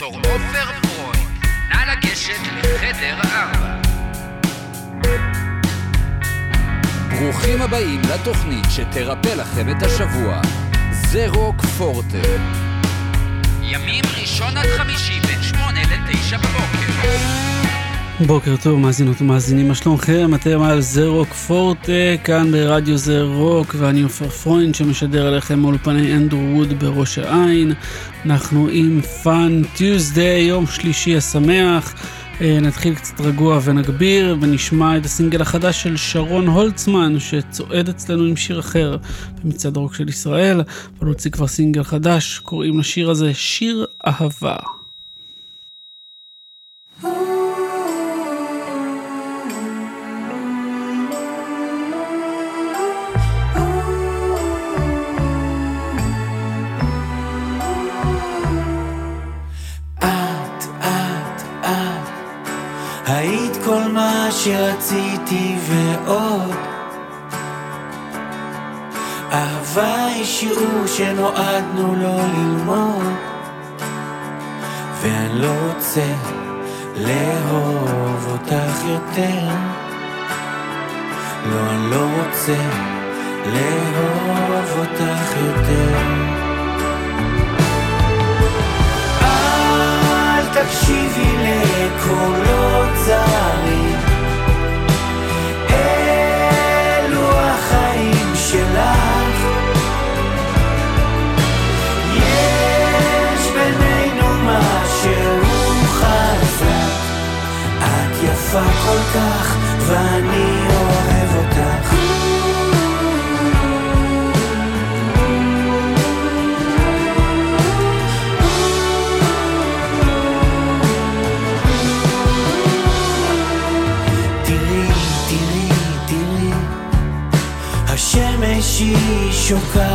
דוקטור עופר פרוינד. נא לגשת לחדר ארבע. ברוכים הבאים לתוכנית שתרפא לכם את השבוע. זה רוק פורטה. ימים ראשון עד חמישי בין שמונה לתשע בבוקר. בוקר טוב, מאזינות ומאזינים, מה שלומכם? אתם על זה רוק פורטה, כאן ברדיו זה רוק, ואני עופר פרוינד שמשדר אליכם מאולפני אנדרו ווד בראש העין. אנחנו עם Fun Tuesday, יום שלישי השמח. אה, נתחיל קצת רגוע ונגביר, ונשמע את הסינגל החדש של שרון הולצמן, שצועד אצלנו עם שיר אחר במצעד הרוק של ישראל, אבל הוציא כבר סינגל חדש, קוראים לשיר הזה שיר אהבה. שרציתי ועוד. אהבה היא שיעור שנועדנו לא ללמוד. ואני לא רוצה לאהוב אותך יותר. לא, אני לא רוצה לאהוב אותך יותר. אל תקשיבי לקולות זרים יפה כל כך ואני אוהב אותך. תראי, תראי, תראי, השמש היא שוקעת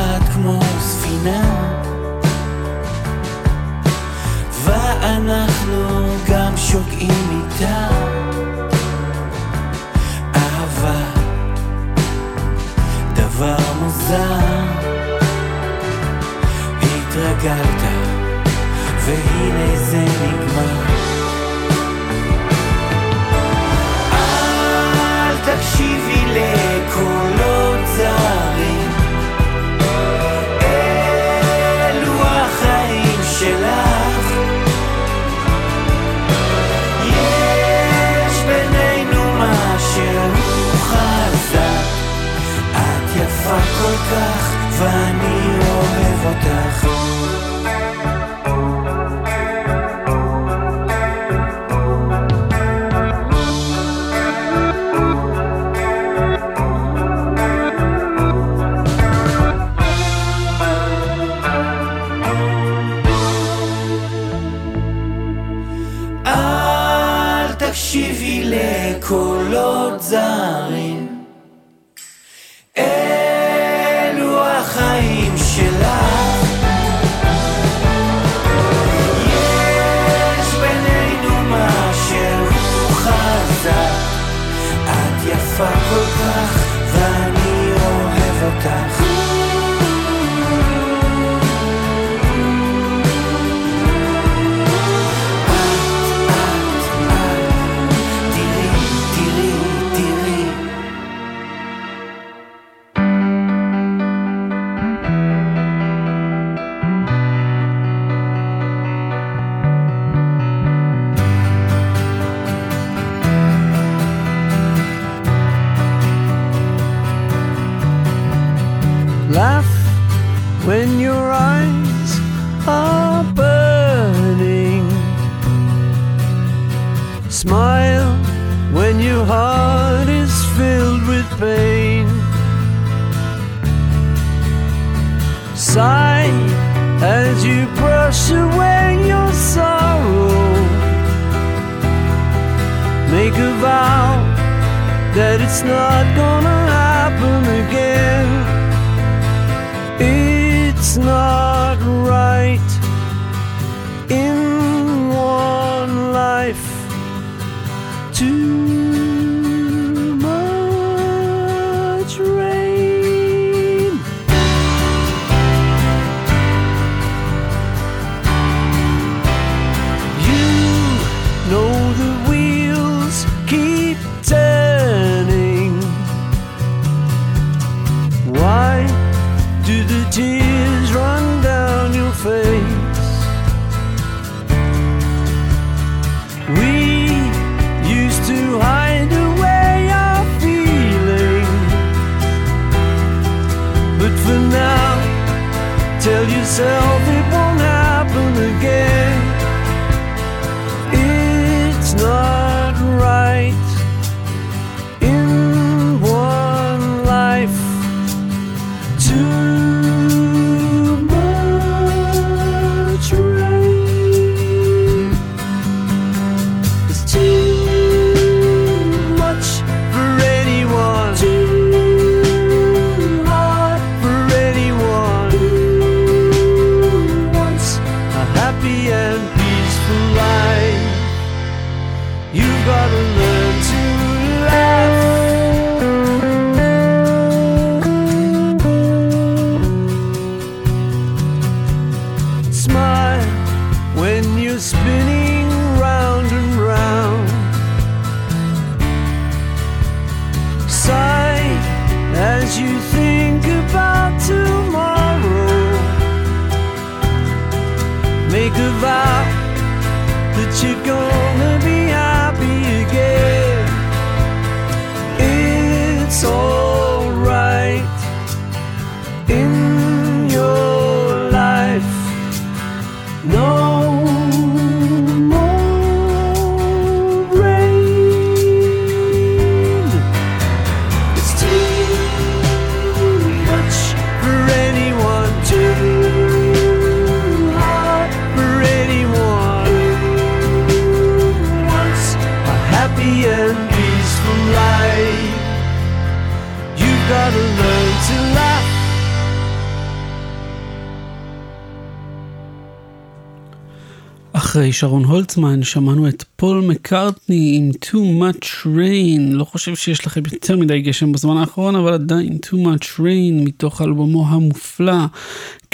שרון הולצמן, שמענו את פול מקארטני עם Too Much Rain, לא חושב שיש לכם יותר מדי גשם בזמן האחרון, אבל עדיין Too Much Rain מתוך אלבומו המופלא,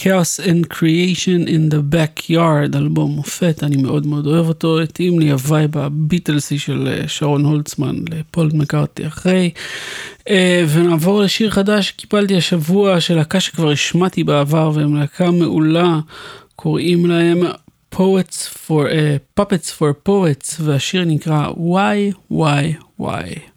Chaos and Creation in the Backyard, אלבום מופת, אני מאוד מאוד אוהב אותו, התאים לי ה vibe הביטלסי של אה, שרון הולצמן לפול מקארטני אחרי. Uh, ונעבור לשיר חדש שקיבלתי השבוע, של להקה שכבר השמעתי בעבר, והם להקה מעולה. קוראים להם Poets for, uh, Puppets for Poets, והשיר נקרא Why, Why, Why.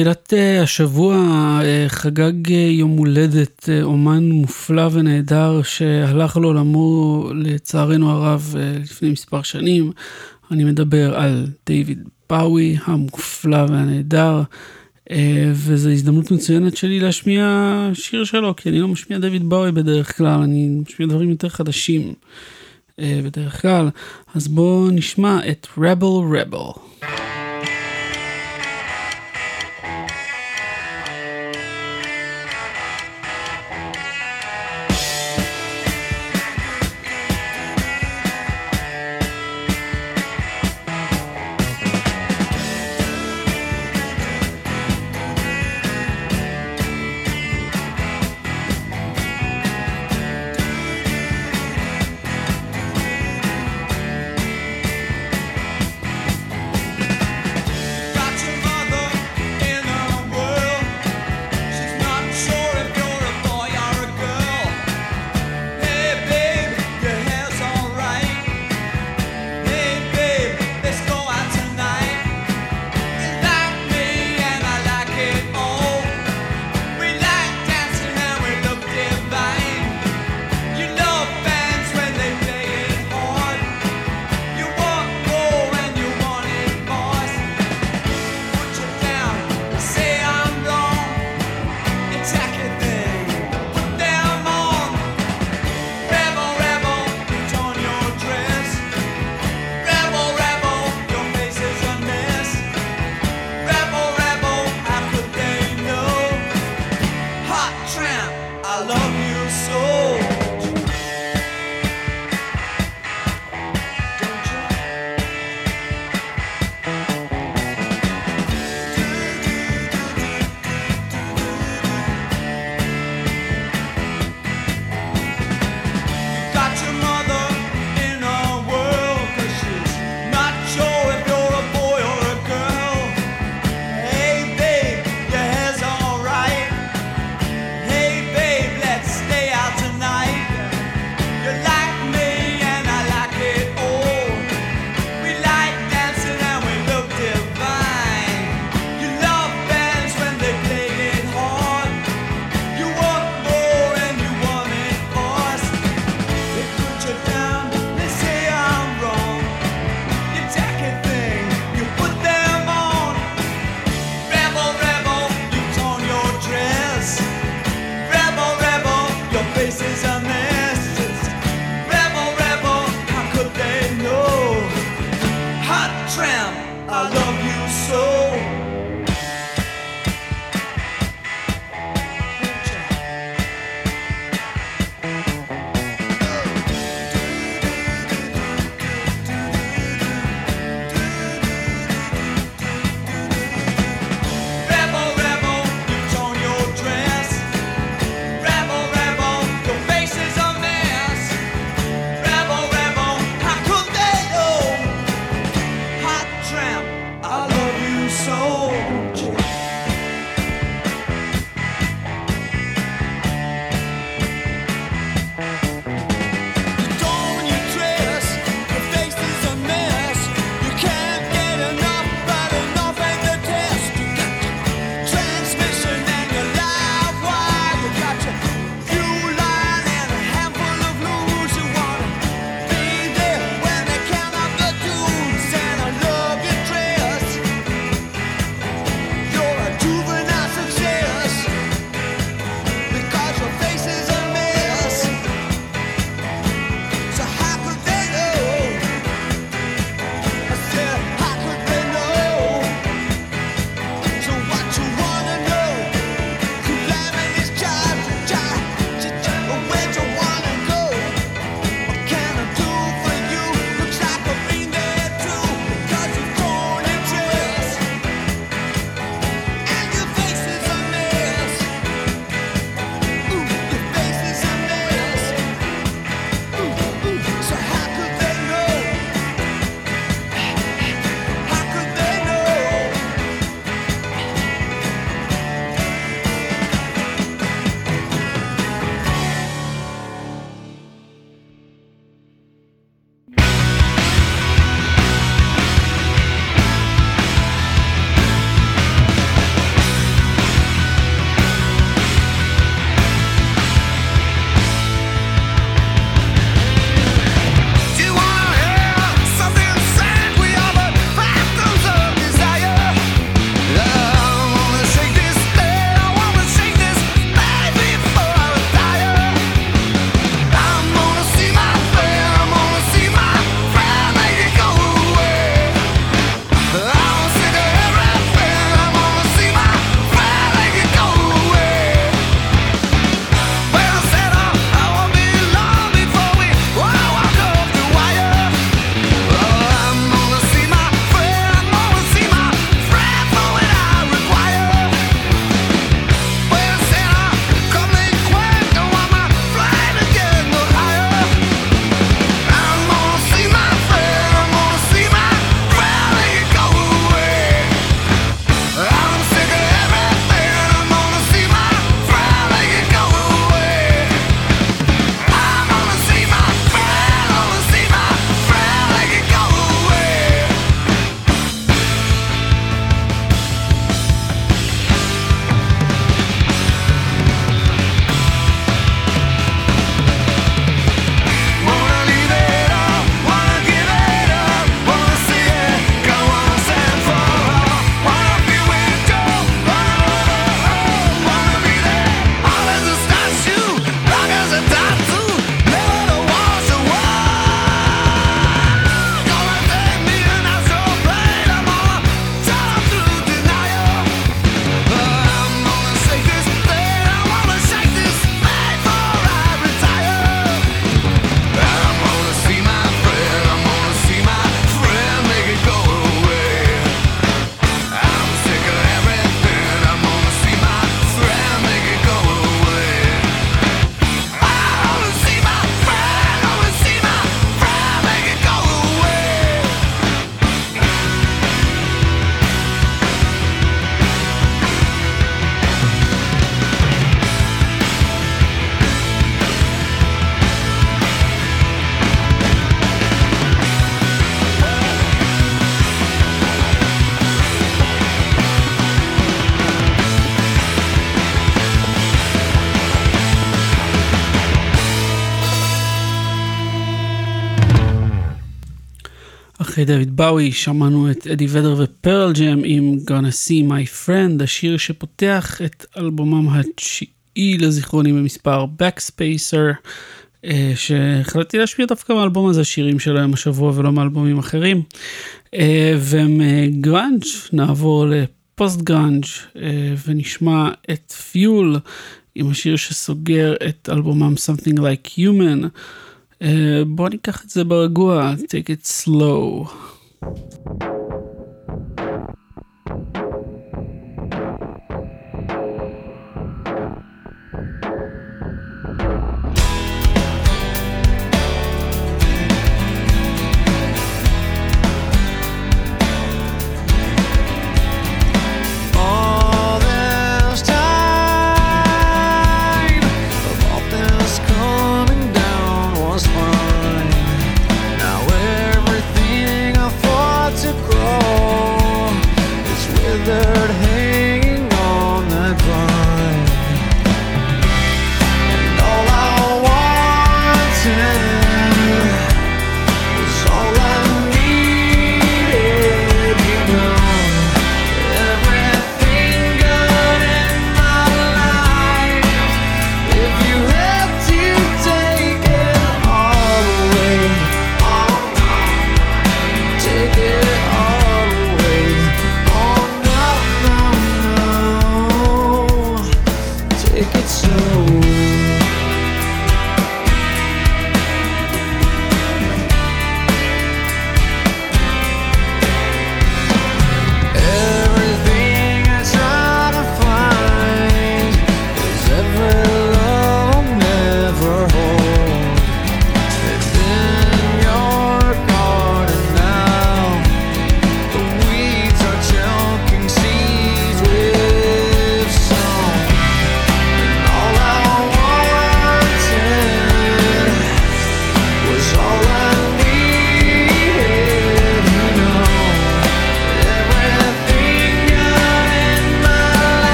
בתחילת אה, השבוע אה, חגג אה, יום הולדת אומן מופלא ונהדר שהלך לעולמו לצערנו הרב לפני מספר שנים. אני מדבר על דיוויד באוי המופלא והנהדר, וזו הזדמנות מצוינת שלי להשמיע שיר שלו, כי אני לא משמיע דיוויד באוי בדרך כלל, אני משמיע דברים יותר חדשים בדרך כלל. אז בואו נשמע את אחרי דויד באוי שמענו את אדי ודר ו Pearl Jam עם Gonna See My Friend, השיר שפותח את אלבומם התשיעי לזיכרוני במספר Backspacer, אה, שהחלטתי להשמיע דווקא מהאלבום הזה שירים שלהם השבוע ולא מאלבומים אחרים. אה, ומגראנג' אה, נעבור לפוסט גראנג' ונשמע את Fuel עם השיר שסוגר את אלבומם Something Like Human. בואו ניקח את זה ברגוע, take it slow.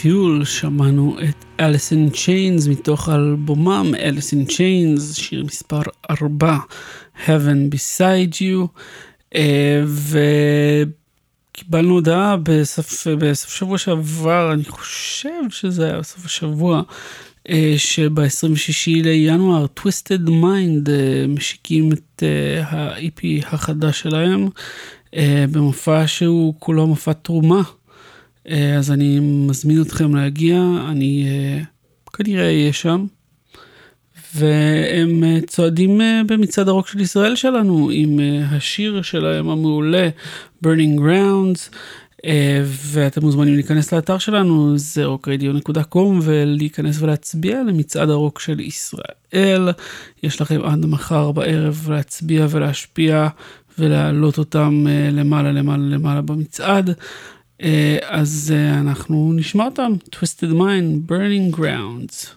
Fuel שמענו את Alice in Chains מתוך אלבומם Alice in Chains, שיר מספר 4, Heaven Beside You, אה, וקיבלנו הודעה בסוף, בסוף שבוע שעבר, אני חושב שזה היה בסוף השבוע, אה, שב-26 לינואר Twisted Mind אה, משיקים את ה-EP החדש שלהם במופע שהוא כולו מופע תרומה. אה, אז אני מזמין אתכם להגיע, אני אה, כנראה אהיה שם. והם אה, צועדים במצעד הרוק של ישראל שלנו עם השיר שלהם המעולה Burning Grounds ואתם מוזמנים להיכנס לאתר שלנו זה rockradio.com ולהיכנס ולהצביע למצעד הרוק של ישראל. יש לכם עד מחר בערב להצביע ולהשפיע ולהעלות אותם למעלה למעלה למעלה במצעד. אה, אז אה, אנחנו נשמע אותם, Twisted Mind, Burning Grounds.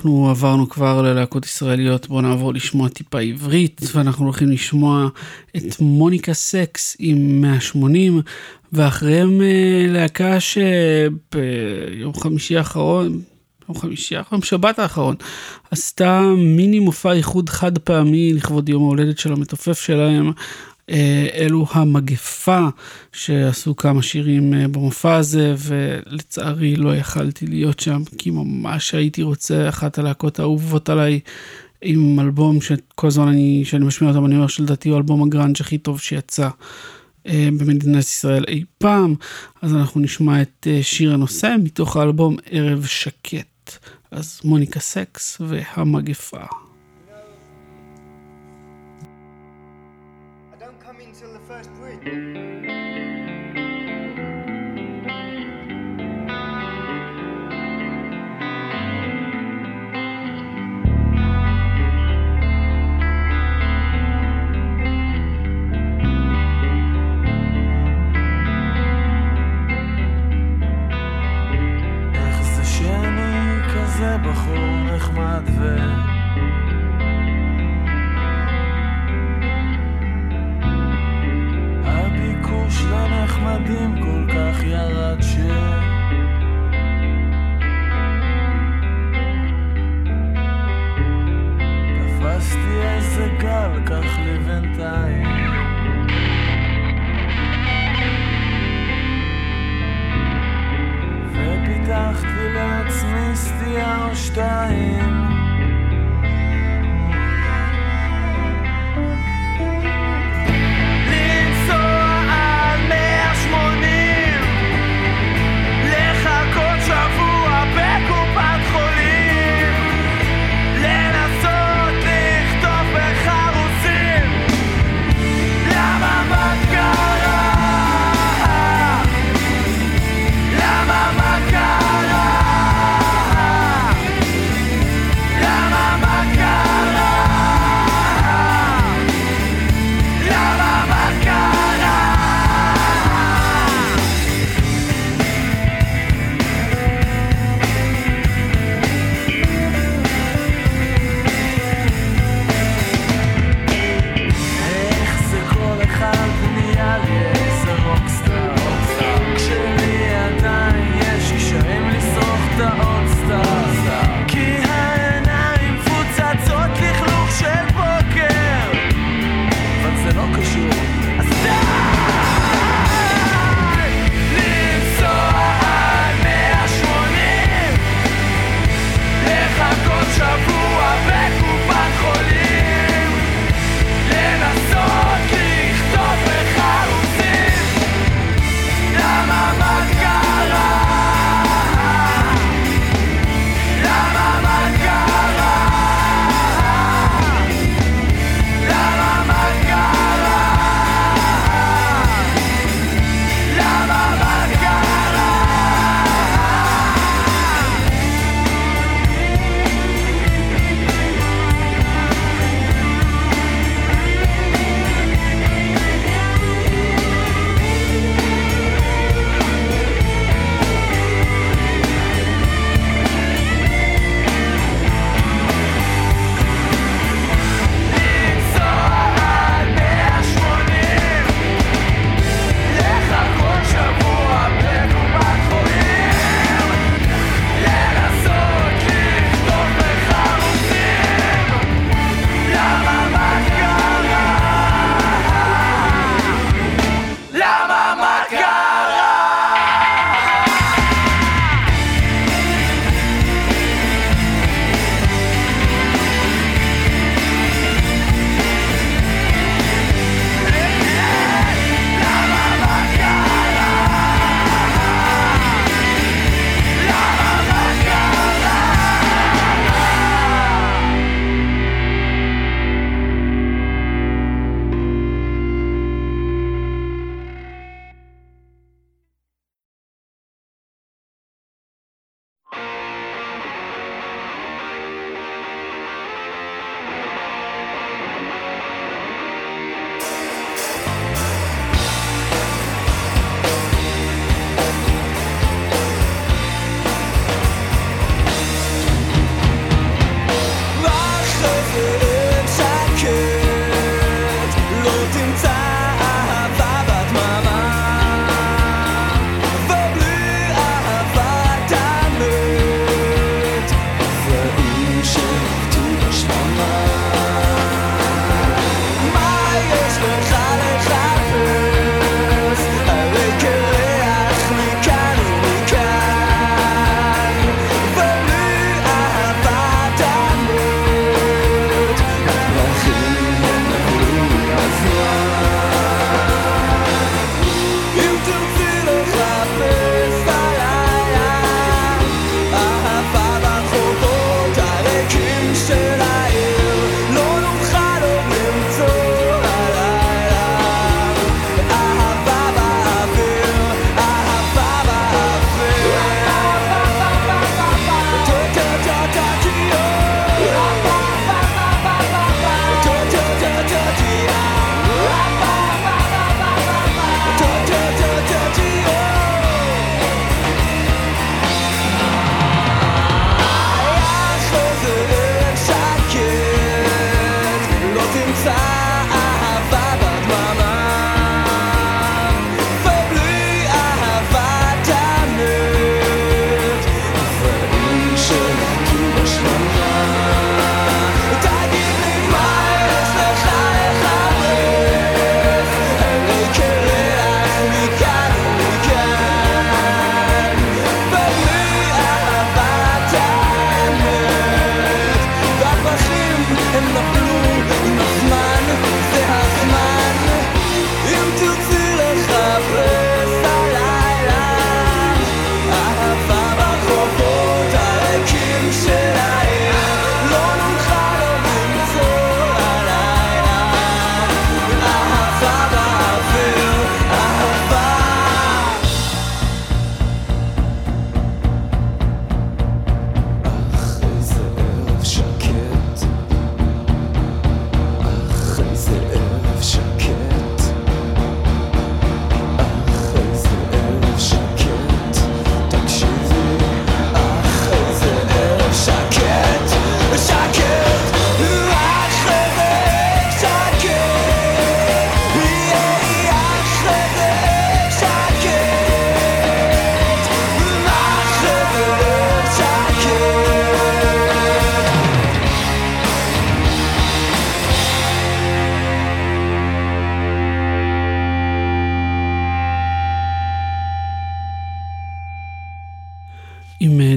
אנחנו עברנו כבר ללהקות ישראליות, בואו נעבור לשמוע טיפה עברית, ואנחנו הולכים לשמוע את מוניקה סקס עם 180, ואחריהם אה, להקה שביום חמישי האחרון, יום חמישי האחרון, שבת האחרון, עשתה מיני מופע איחוד חד פעמי לכבוד יום ההולדת של המתופף שלהם. אה, אלו המגפה שעשו כמה שירים אה, במופע הזה ולצערי לא יכלתי להיות שם כי ממש הייתי רוצה אחת הלהקות האהובות עליי עם אלבום שכל הזמן אני, שאני משמיע אותם אני אומר שלדעתי הוא אלבום הגראנג' הכי טוב שיצא אה, במדינת ישראל אי פעם אז אנחנו נשמע את שיר הנושא מתוך האלבום ערב שקט אז מוניקה סקס והמגפה.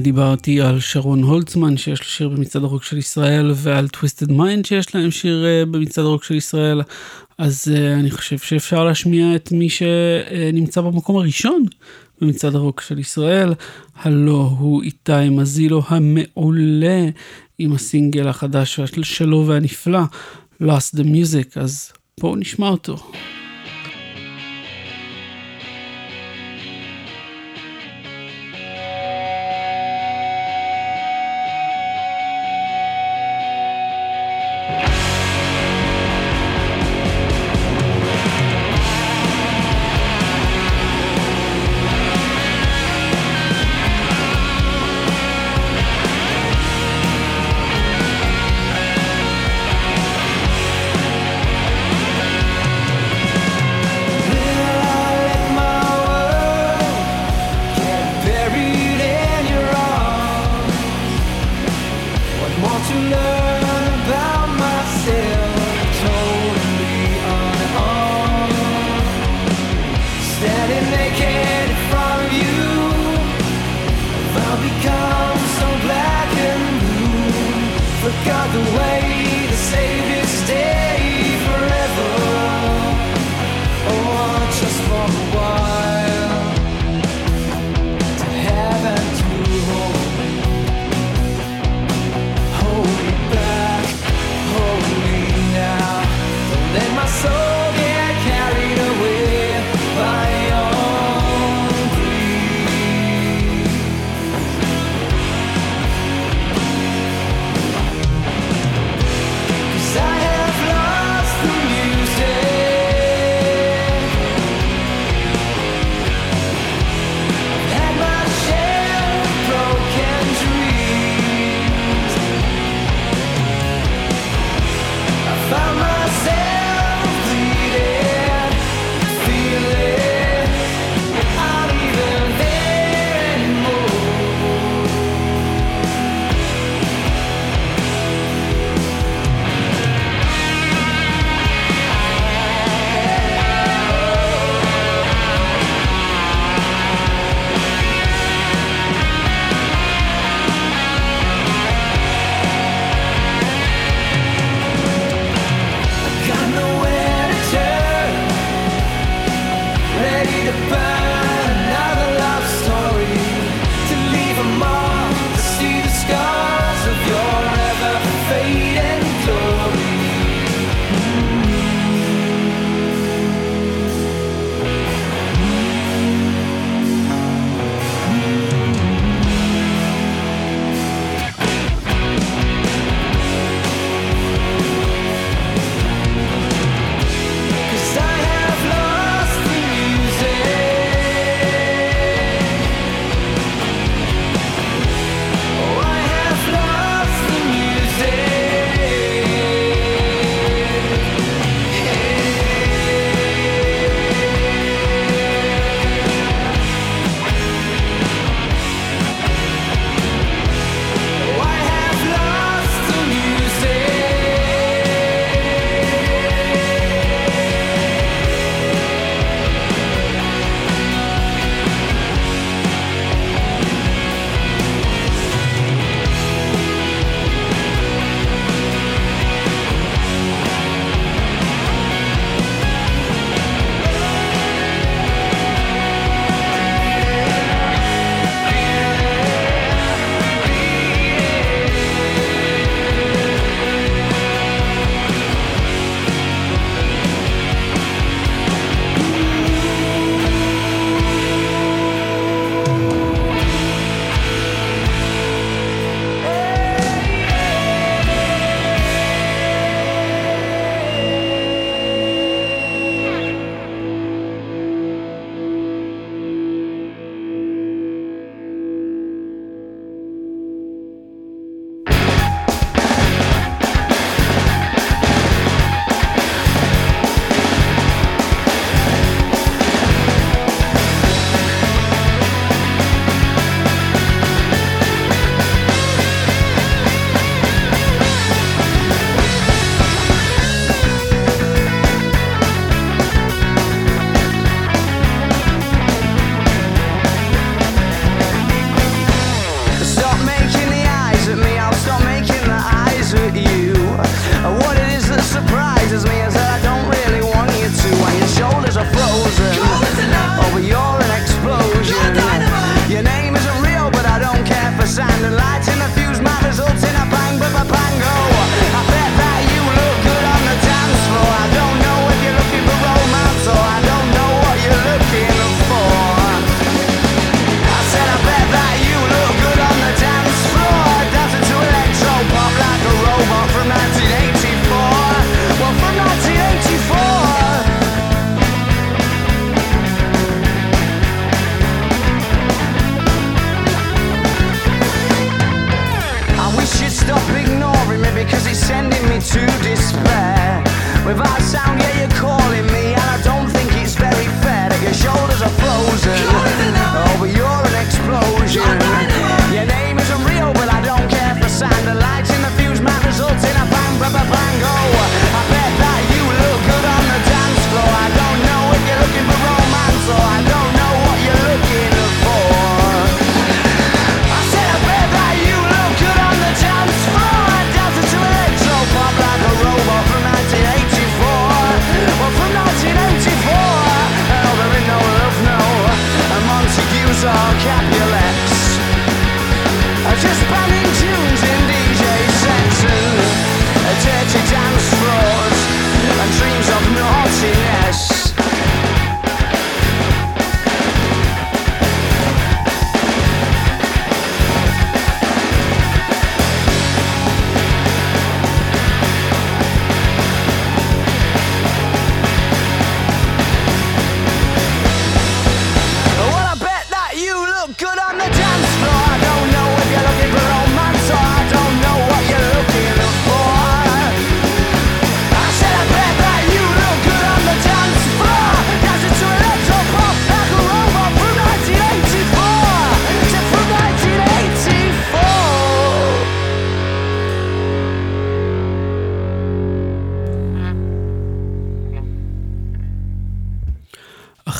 דיברתי על שרון הולצמן שיש לו שיר במצעד הרוק של ישראל ועל Twisted Mind שיש להם שיר אה, במצעד הרוק של ישראל, אז uh, אני חושב שאפשר להשמיע את מי שנמצא במקום הראשון במצעד הרוק של ישראל, הלו הוא איתי מזילו המעולה עם הסינגל החדש שלו והנפלא, Lost the Music, אז בואו נשמע אותו.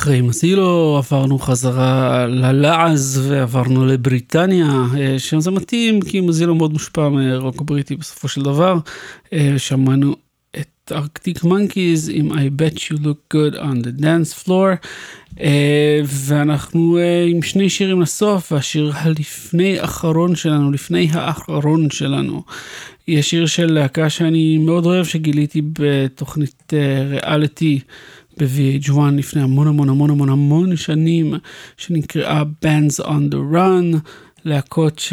אחרי מסילו עברנו חזרה ללעז ועברנו לבריטניה, אה, שם זה מתאים כי מזילו מאוד מושפע מרוק בריטי בסופו של דבר. אה, שמענו את ארקטיק מנקיז עם I bet you look good on the dance floor. אה, ואנחנו עם שני שירים לסוף, והשיר הלפני אחרון שלנו, לפני האחרון שלנו, יהיה שיר של להקה שאני מאוד אוהב, שגיליתי בתוכנית ריאליטי. ב-VH1 לפני המון המון המון המון המון שנים, שנקראה Bands on the Run, להקות, ש...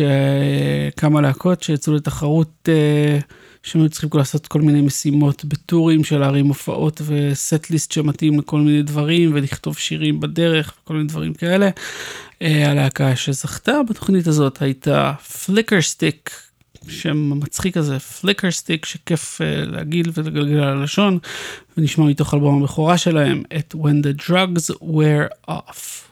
כמה להקות שיצאו לתחרות, אה, שהם היו צריכים לעשות כל מיני משימות בטורים של להרים הופעות ו setlist שמתאים לכל מיני דברים, ולכתוב שירים בדרך וכל מיני דברים כאלה. אה, הלהקה שזכתה בתוכנית הזאת הייתה Flickerstick. שם מצחיק כזה, Flickerstick, שכיף uh, להגיד ולגלגל על הלשון, ונשמע מתוך אלבום הבכורה שלהם את When the Drugs Wear Off.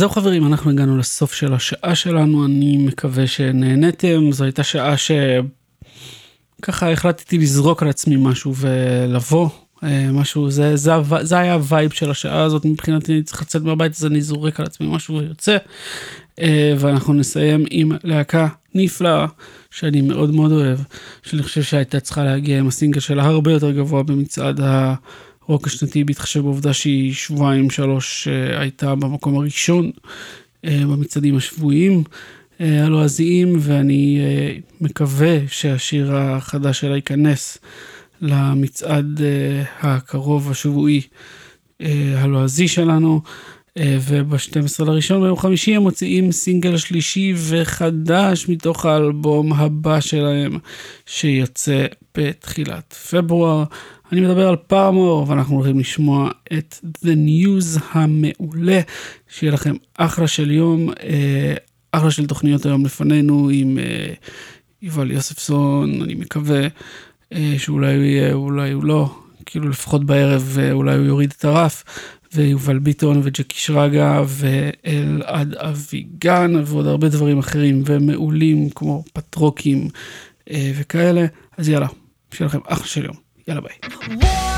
זהו חברים, אנחנו הגענו לסוף של השעה שלנו, אני מקווה שנהנתם, זו הייתה שעה שככה החלטתי לזרוק על עצמי משהו ולבוא. אה, משהו, זה, זה, זה היה ה vibe של השעה הזאת. מבחינתי, אני צריך לצאת מהבית אז אני זורק על עצמי משהו ויוצא. אה, ואנחנו נסיים עם להקה נפלאה, שאני מאוד מאוד אוהב, שאני חושב שהייתה צריכה להגיע עם הסינגל שלה הרבה יותר גבוה במצעד הרוק השנתי, בהתחשב בעובדה שהיא שבועיים שלוש אה, הייתה במקום הראשון אה, במצעדים השבועיים. אה, הלועזיים, ואני מקווה שהשיר החדש שלה ייכנס למצעד הקרוב השבועי הלועזי שלנו. אה, וב-12 לראשון ביום חמישי הם מוציאים סינגל שלישי וחדש מתוך האלבום הבא שלהם שיוצא בתחילת פברואר. אני מדבר על פארמור ואנחנו הולכים לשמוע את The News המעולה. שיהיה לכם אחלה של יום, אה, אחלה של תוכניות היום לפנינו עם אה, יובל יוספסון, אני מקווה שאולי הוא יהיה, אולי הוא לא, כאילו לפחות בערב אולי הוא יוריד את הרף. ויובל ביטון וג'קי שרגא ואלעד אביגן ועוד הרבה דברים אחרים ומעולים כמו פטרוקים אה, וכאלה. אז יאללה, שיהיה לכם אחלה של יום. יאללה ביי.